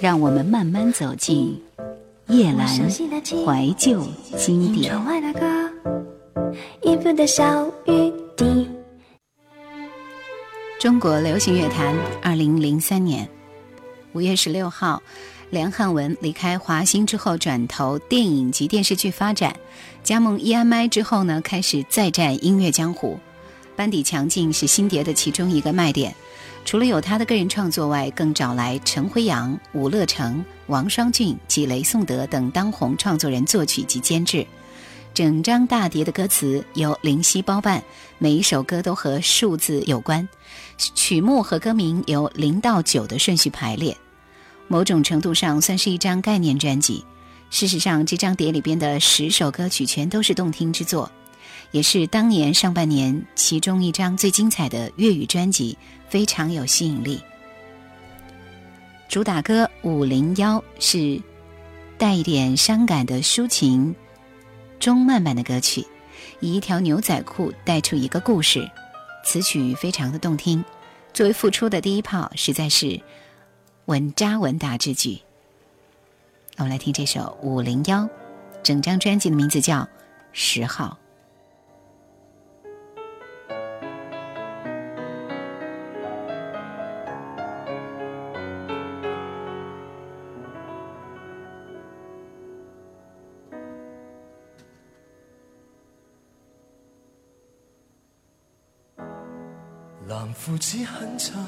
让我们慢慢走进叶阑怀旧经典。中国流行乐坛，二零零三年五月十六号，梁汉文离开华星之后，转投电影及电视剧发展。加盟 EMI 之后呢，开始再战音乐江湖。班底强劲是新碟的其中一个卖点。除了有他的个人创作外，更找来陈辉阳、伍乐成、王双俊及雷颂德等当红创作人作曲及监制。整张大碟的歌词由林夕包办，每一首歌都和数字有关，曲目和歌名由零到九的顺序排列，某种程度上算是一张概念专辑。事实上，这张碟里边的十首歌曲全都是动听之作。也是当年上半年其中一张最精彩的粤语专辑，非常有吸引力。主打歌《五零幺》是带一点伤感的抒情中慢版的歌曲，以一条牛仔裤带出一个故事，词曲非常的动听。作为复出的第一炮，实在是稳扎稳打之举。我们来听这首《五零幺》，整张专辑的名字叫《十号》。蓝裤子很长，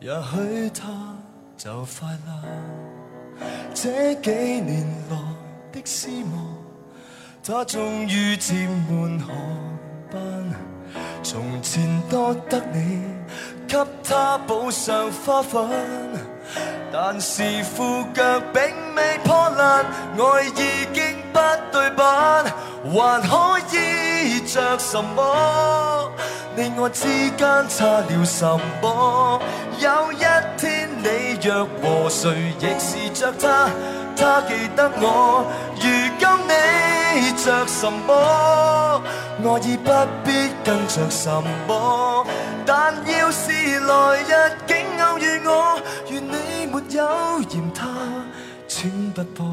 也许他就快乐。这几年来的思望，他终于占满河班。从前多得你给他补上花粉，但是副脚并未破烂，爱已经不对版，还可以着什么？你我之间差了什么？有一天你若和谁亦是着他，他记得我。如今你着什么？我已不必跟着什么。但要是来日竟偶遇我，愿你没有嫌他穿不破。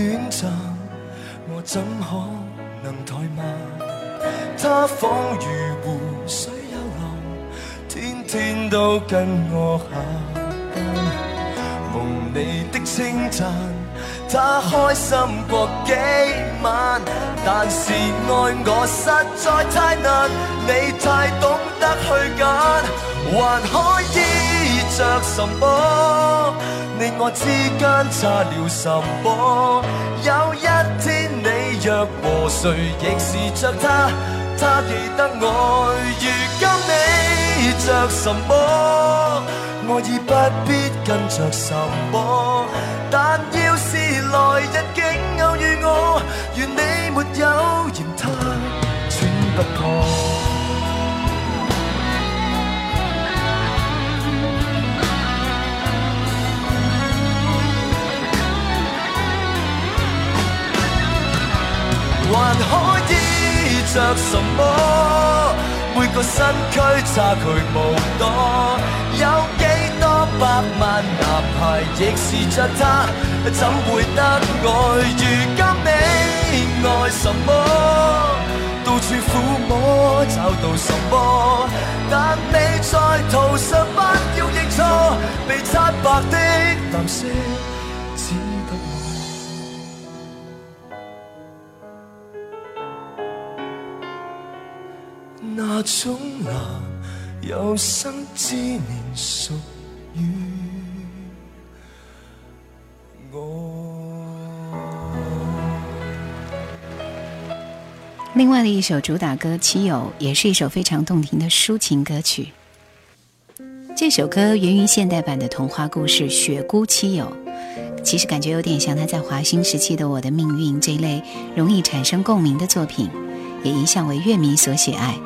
短暂，我怎可能怠慢？他仿如湖水悠流，天天都跟我下班。蒙你的称赞，他开心过几晚。但是爱我实在太难，你太懂得去拣，还可以着什么？你我之间差了什么？有一天你若和谁亦是着他，他记得我。如今你着什么？我已不必跟着什么。但要是来日竟偶遇我，愿你没有嫌他穿不破。着什么？每个身躯差距无多，有几多百万男孩亦是着她，怎会得爱？如今你爱什么？到处抚摸找到什么？但你在途上不要认错，被漆白的蓝色。那有生之年属于我。另外的一首主打歌《妻友》也是一首非常动听的抒情歌曲。这首歌源于现代版的童话故事《雪姑妻友》，其实感觉有点像他在华星时期的《我的命运》这一类容易产生共鸣的作品，也一向为乐迷所喜爱。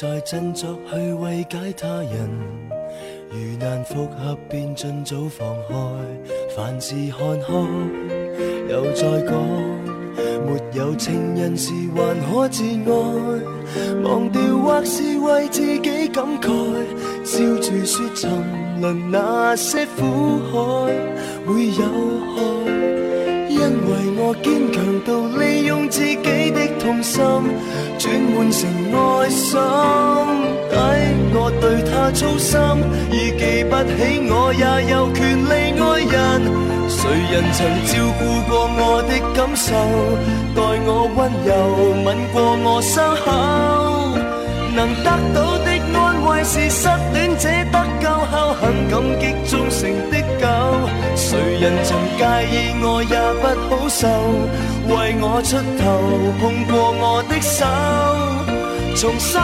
再振作去慰解他人。如难复合，便尽早放开，凡事看开，又再讲。没有情人时还可自爱，忘掉或是为自己感慨，笑住说沉沦那些苦海会有害，因为我坚强到呢自己的痛心转换成爱心，抵我对他操心，已记不起我也有权利爱人。谁人曾照顾过我的感受，待我温柔，吻过我伤口？能得到的安慰是失恋者得救后很感激忠诚的狗。谁人曾介意我也不好受，为我出头，碰过我的手。重生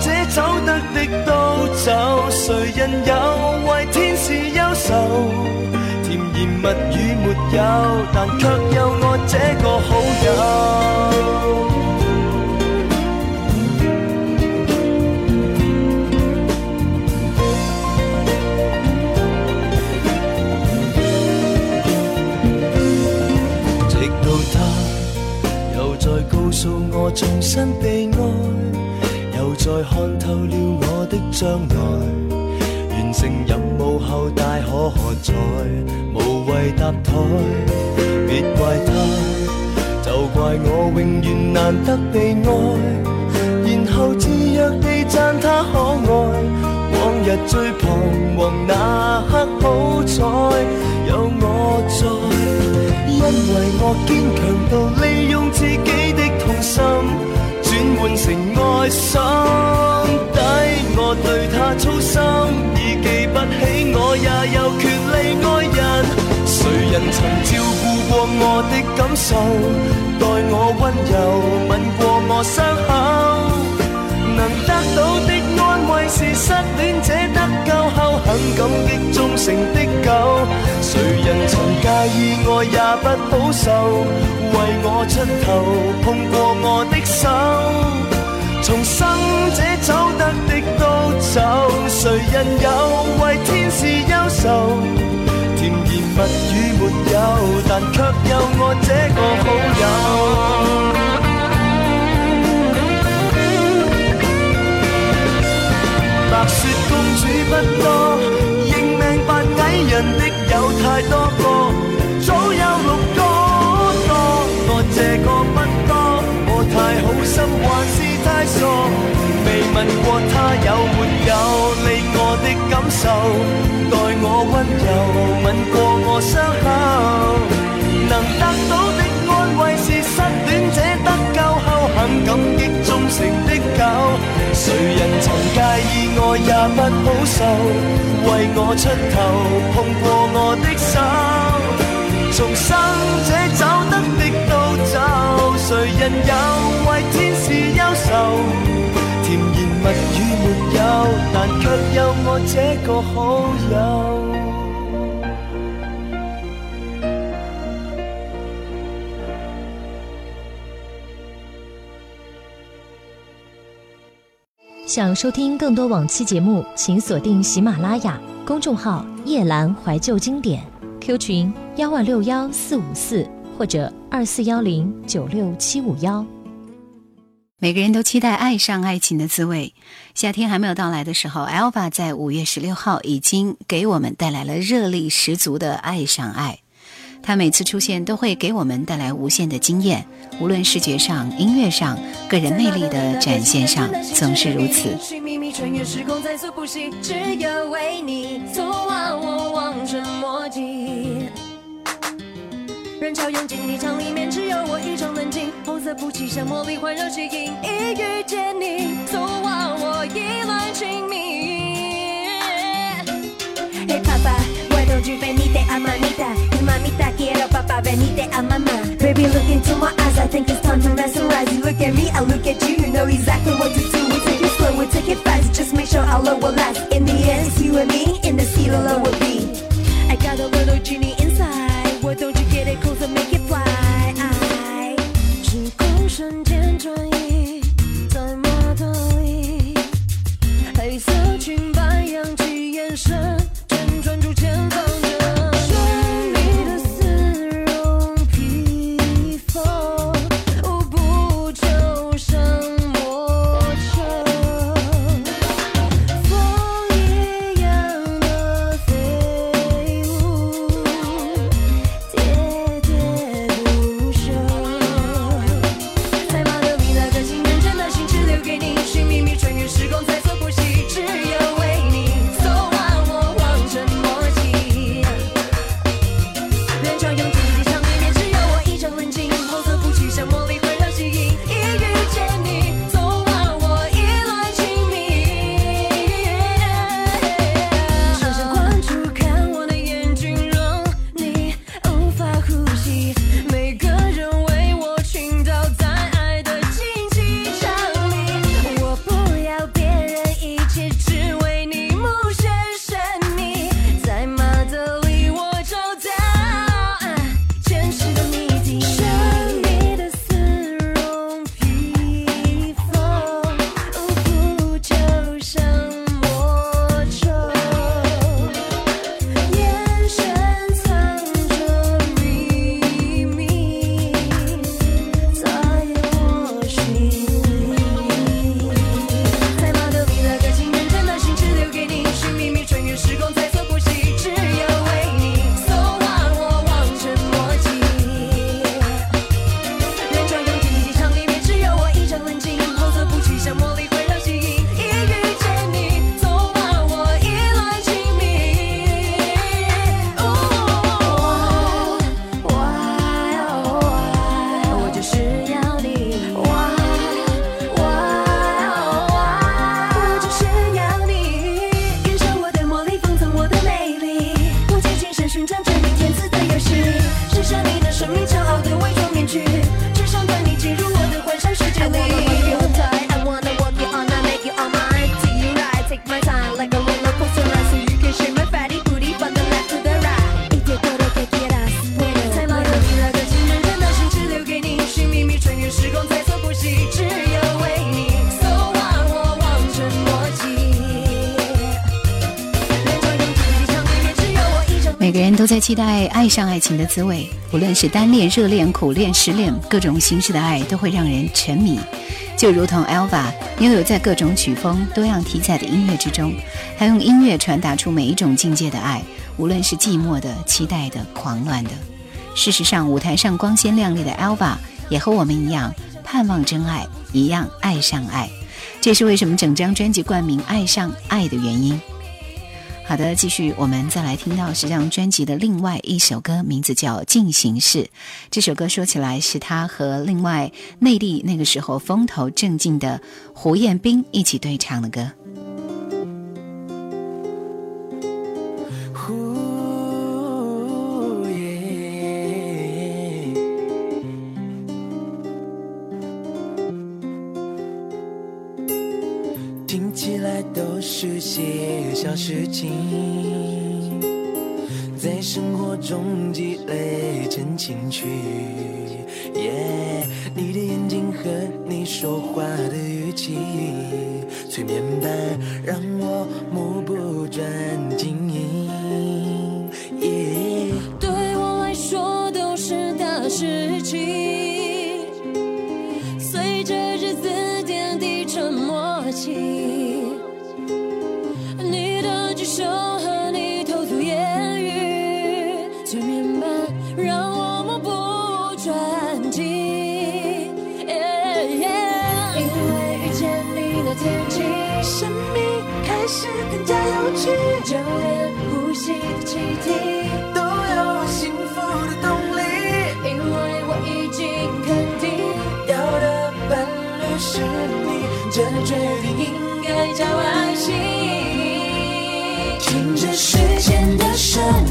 者走得的都走，谁人有为天使忧愁？甜言蜜语没有，但却有我这个好友。重新被爱，又再看透了我的将来。完成任务后大可喝彩，无谓搭台。别怪他，就怪我永远难得被爱。然后自若地赞他可爱。往日最彷徨那刻，好彩有我在，因为我坚强到利用自己心转换成爱心。抵我对他操心，已记不起我也有权利爱人。谁人曾照顾过我的感受，待我温柔，吻过我伤口？能得到的安慰是失恋者得救后很感激忠诚的狗。人曾介意我也不好受，为我出头，碰过我的手。重生者走得的都走，谁人有为天使忧愁？甜言蜜语没有，但却有我这个好友。白雪公主不多，太多个，早有六个多，我这个不多，我太好心还是？太傻，未问过他有没有理我的感受，待我温柔，吻过我伤口。能得到的安慰是失恋者得救后很感激忠诚的狗。谁人曾介意我也不好受，为我出头，碰过我的手。重生者走得的都走，谁人有为天使忧愁？甜言蜜语没有，但却有我这个好友。想收听更多往期节目，请锁定喜马拉雅公众号“夜阑怀旧经典”。Q 群幺二六幺四五四或者二四幺零九六七五幺。每个人都期待爱上爱情的滋味。夏天还没有到来的时候，Alva 在五月十六号已经给我们带来了热力十足的爱上爱。他每次出现都会给我们带来无限的惊艳，无论视觉上、音乐上、个人魅力的展现上，总是如此。人潮拥挤，你场里面只有我一种冷静。红色布旗像魔力环绕吸引，一遇见你，昨晚我意乱情迷。Hey Papa，why don't you venite a mamita？Y mamita quiero papá, venite a mamá Baby, look into my eyes, I think it's time to mesmerize. You look at me, I look at you, you know exactly what to do. We take it slow, we take it fast, just make sure our love will last. In the end, it's you and me, in the sea the love will be. I got a little genie inside, why don't you get it close and make it fly? 时空瞬间转眼。期待爱上爱情的滋味，无论是单恋、热恋、苦恋、失恋，各种形式的爱都会让人沉迷。就如同 Elva 拥有在各种曲风、多样题材的音乐之中，还用音乐传达出每一种境界的爱，无论是寂寞的、期待的、狂乱的。事实上，舞台上光鲜亮丽的 Elva 也和我们一样，盼望真爱，一样爱上爱。这是为什么整张专辑冠名“爱上爱”的原因。好的，继续，我们再来听到这张专辑的另外一首歌，名字叫《进行式》。这首歌说起来是他和另外内地那个时候风头正劲的胡彦斌一起对唱的歌。情，在生活中积累成情趣。耶你的眼睛和你说话的语气，催眠般让决定应该叫爱情。听着时间的声音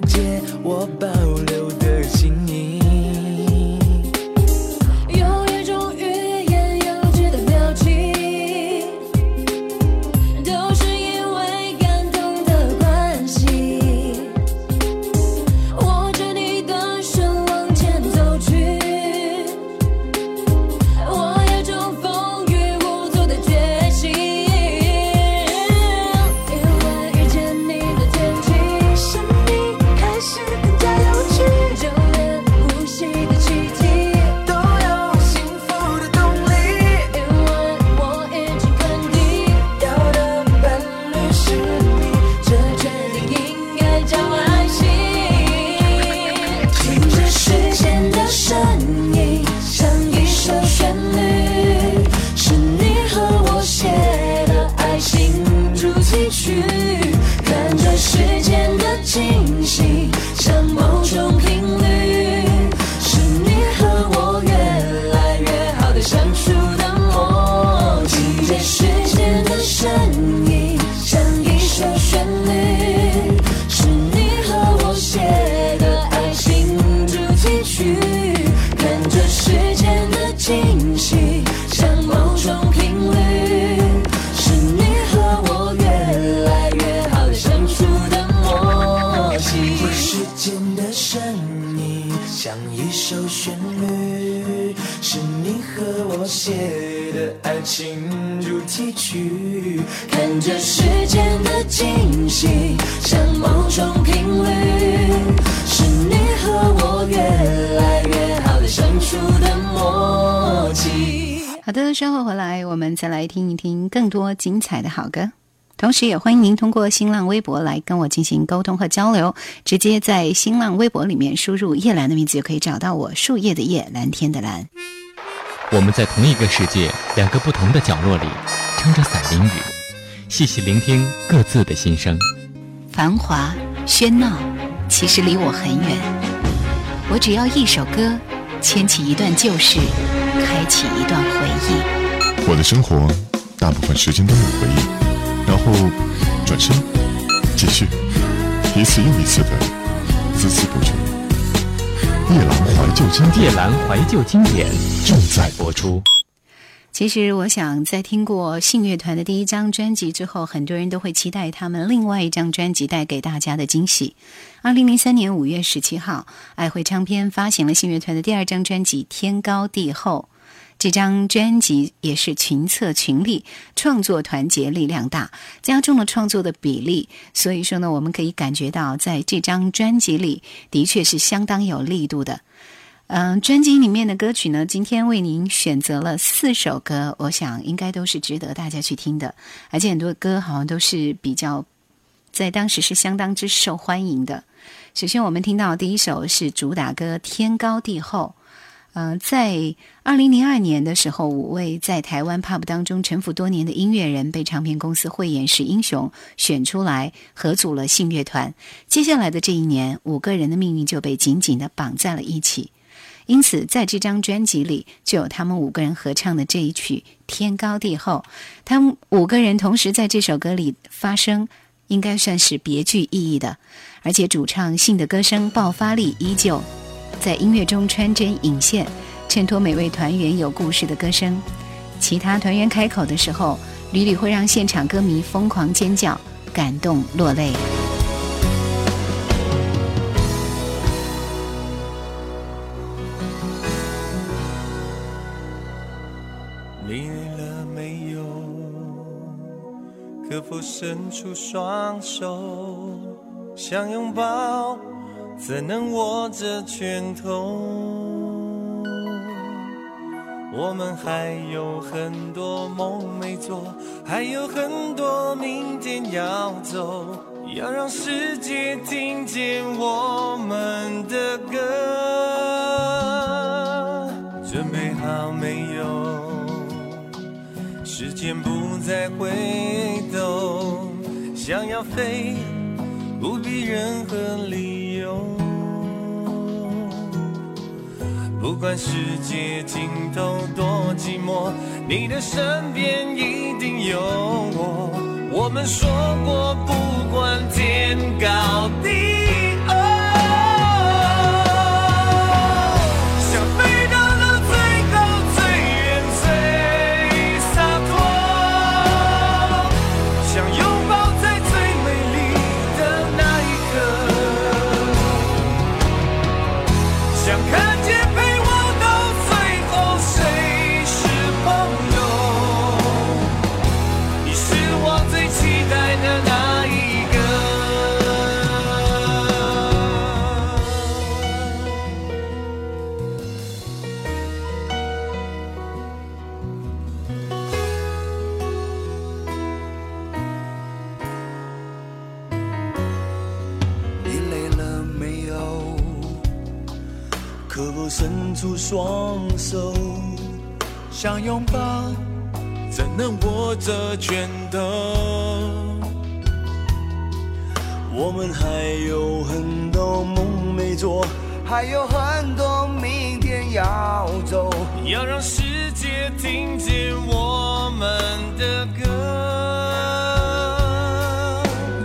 街，我。好的，稍后回来我们再来听一听更多精彩的好歌。同时，也欢迎您通过新浪微博来跟我进行沟通和交流。直接在新浪微博里面输入叶兰的名字，就可以找到我。树叶的叶，蓝天的蓝。我们在同一个世界，两个不同的角落里，撑着伞淋雨，细细聆听各自的心声。繁华喧闹，其实离我很远。我只要一首歌，牵起一段旧事，开启一段回忆。我的生活，大部分时间都有回忆。然后转身，继续，一次又一次的孜孜不倦。夜阑怀旧经典，夜阑怀旧经典正在播出。其实，我想在听过信乐团的第一张专辑之后，很多人都会期待他们另外一张专辑带给大家的惊喜。二零零三年五月十七号，爱会唱片发行了信乐团的第二张专辑《天高地厚》。这张专辑也是群策群力，创作团结力量大，加重了创作的比例。所以说呢，我们可以感觉到，在这张专辑里的确是相当有力度的。嗯，专辑里面的歌曲呢，今天为您选择了四首歌，我想应该都是值得大家去听的，而且很多歌好像都是比较在当时是相当之受欢迎的。首先，我们听到第一首是主打歌《天高地厚》。嗯，在二零零二年的时候，五位在台湾 pub 当中沉浮多年的音乐人被唱片公司慧眼识英雄选出来合组了信乐团。接下来的这一年，五个人的命运就被紧紧的绑在了一起。因此，在这张专辑里就有他们五个人合唱的这一曲《天高地厚》。他们五个人同时在这首歌里发声，应该算是别具意义的。而且，主唱信的歌声爆发力依旧。在音乐中穿针引线，衬托每位团员有故事的歌声。其他团员开口的时候，屡屡会让现场歌迷疯狂尖叫、感动落泪。累了没有？可否伸出双手，想拥抱？怎能握着拳头？我们还有很多梦没做，还有很多明天要走，要让世界听见我们的歌。准备好没有？时间不再回头，想要飞，不必任何理由。不管世界尽头多寂寞，你的身边一定有我。我们说过，不管天高地。出双手想拥抱，怎能握着拳头？我们还有很多梦没做，还有很多明天要走，要让世界听见我们的歌。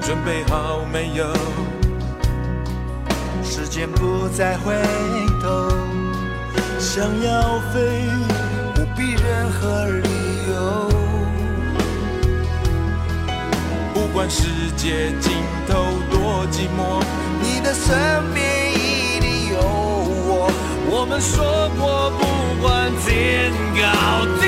准备好没有？时间不再回头。想要飞，不必任何理由。不管世界尽头多寂寞，你的身边一定有我。我们说过，不管天高地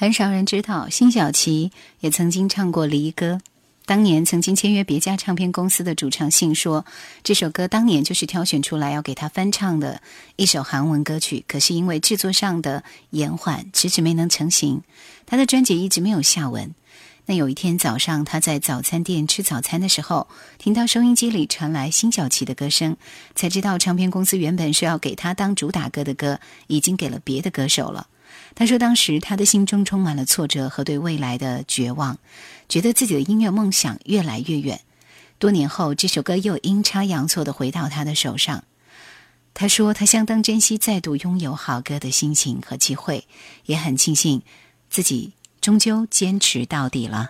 很少人知道，辛晓琪也曾经唱过《离歌》。当年曾经签约别家唱片公司的主唱信说，这首歌当年就是挑选出来要给他翻唱的一首韩文歌曲，可是因为制作上的延缓，迟迟没能成型。他的专辑一直没有下文。那有一天早上，他在早餐店吃早餐的时候，听到收音机里传来辛晓琪的歌声，才知道唱片公司原本是要给他当主打歌的歌，已经给了别的歌手了。他说：“当时他的心中充满了挫折和对未来的绝望，觉得自己的音乐梦想越来越远。多年后，这首歌又阴差阳错的回到他的手上。他说他相当珍惜再度拥有好歌的心情和机会，也很庆幸自己终究坚持到底了。”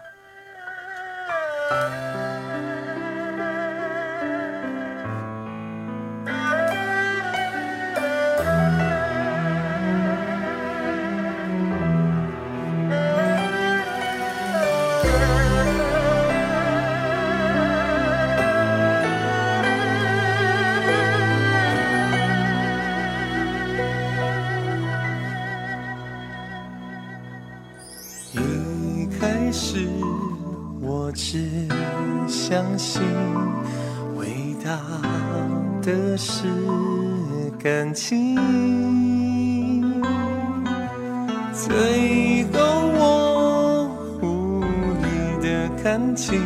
感情，最后我无力的看清，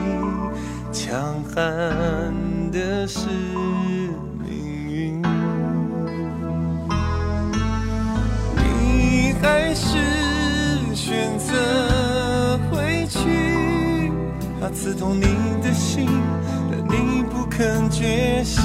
强悍的是命运。你还是选择回去，它刺痛你的心，但你不肯觉醒。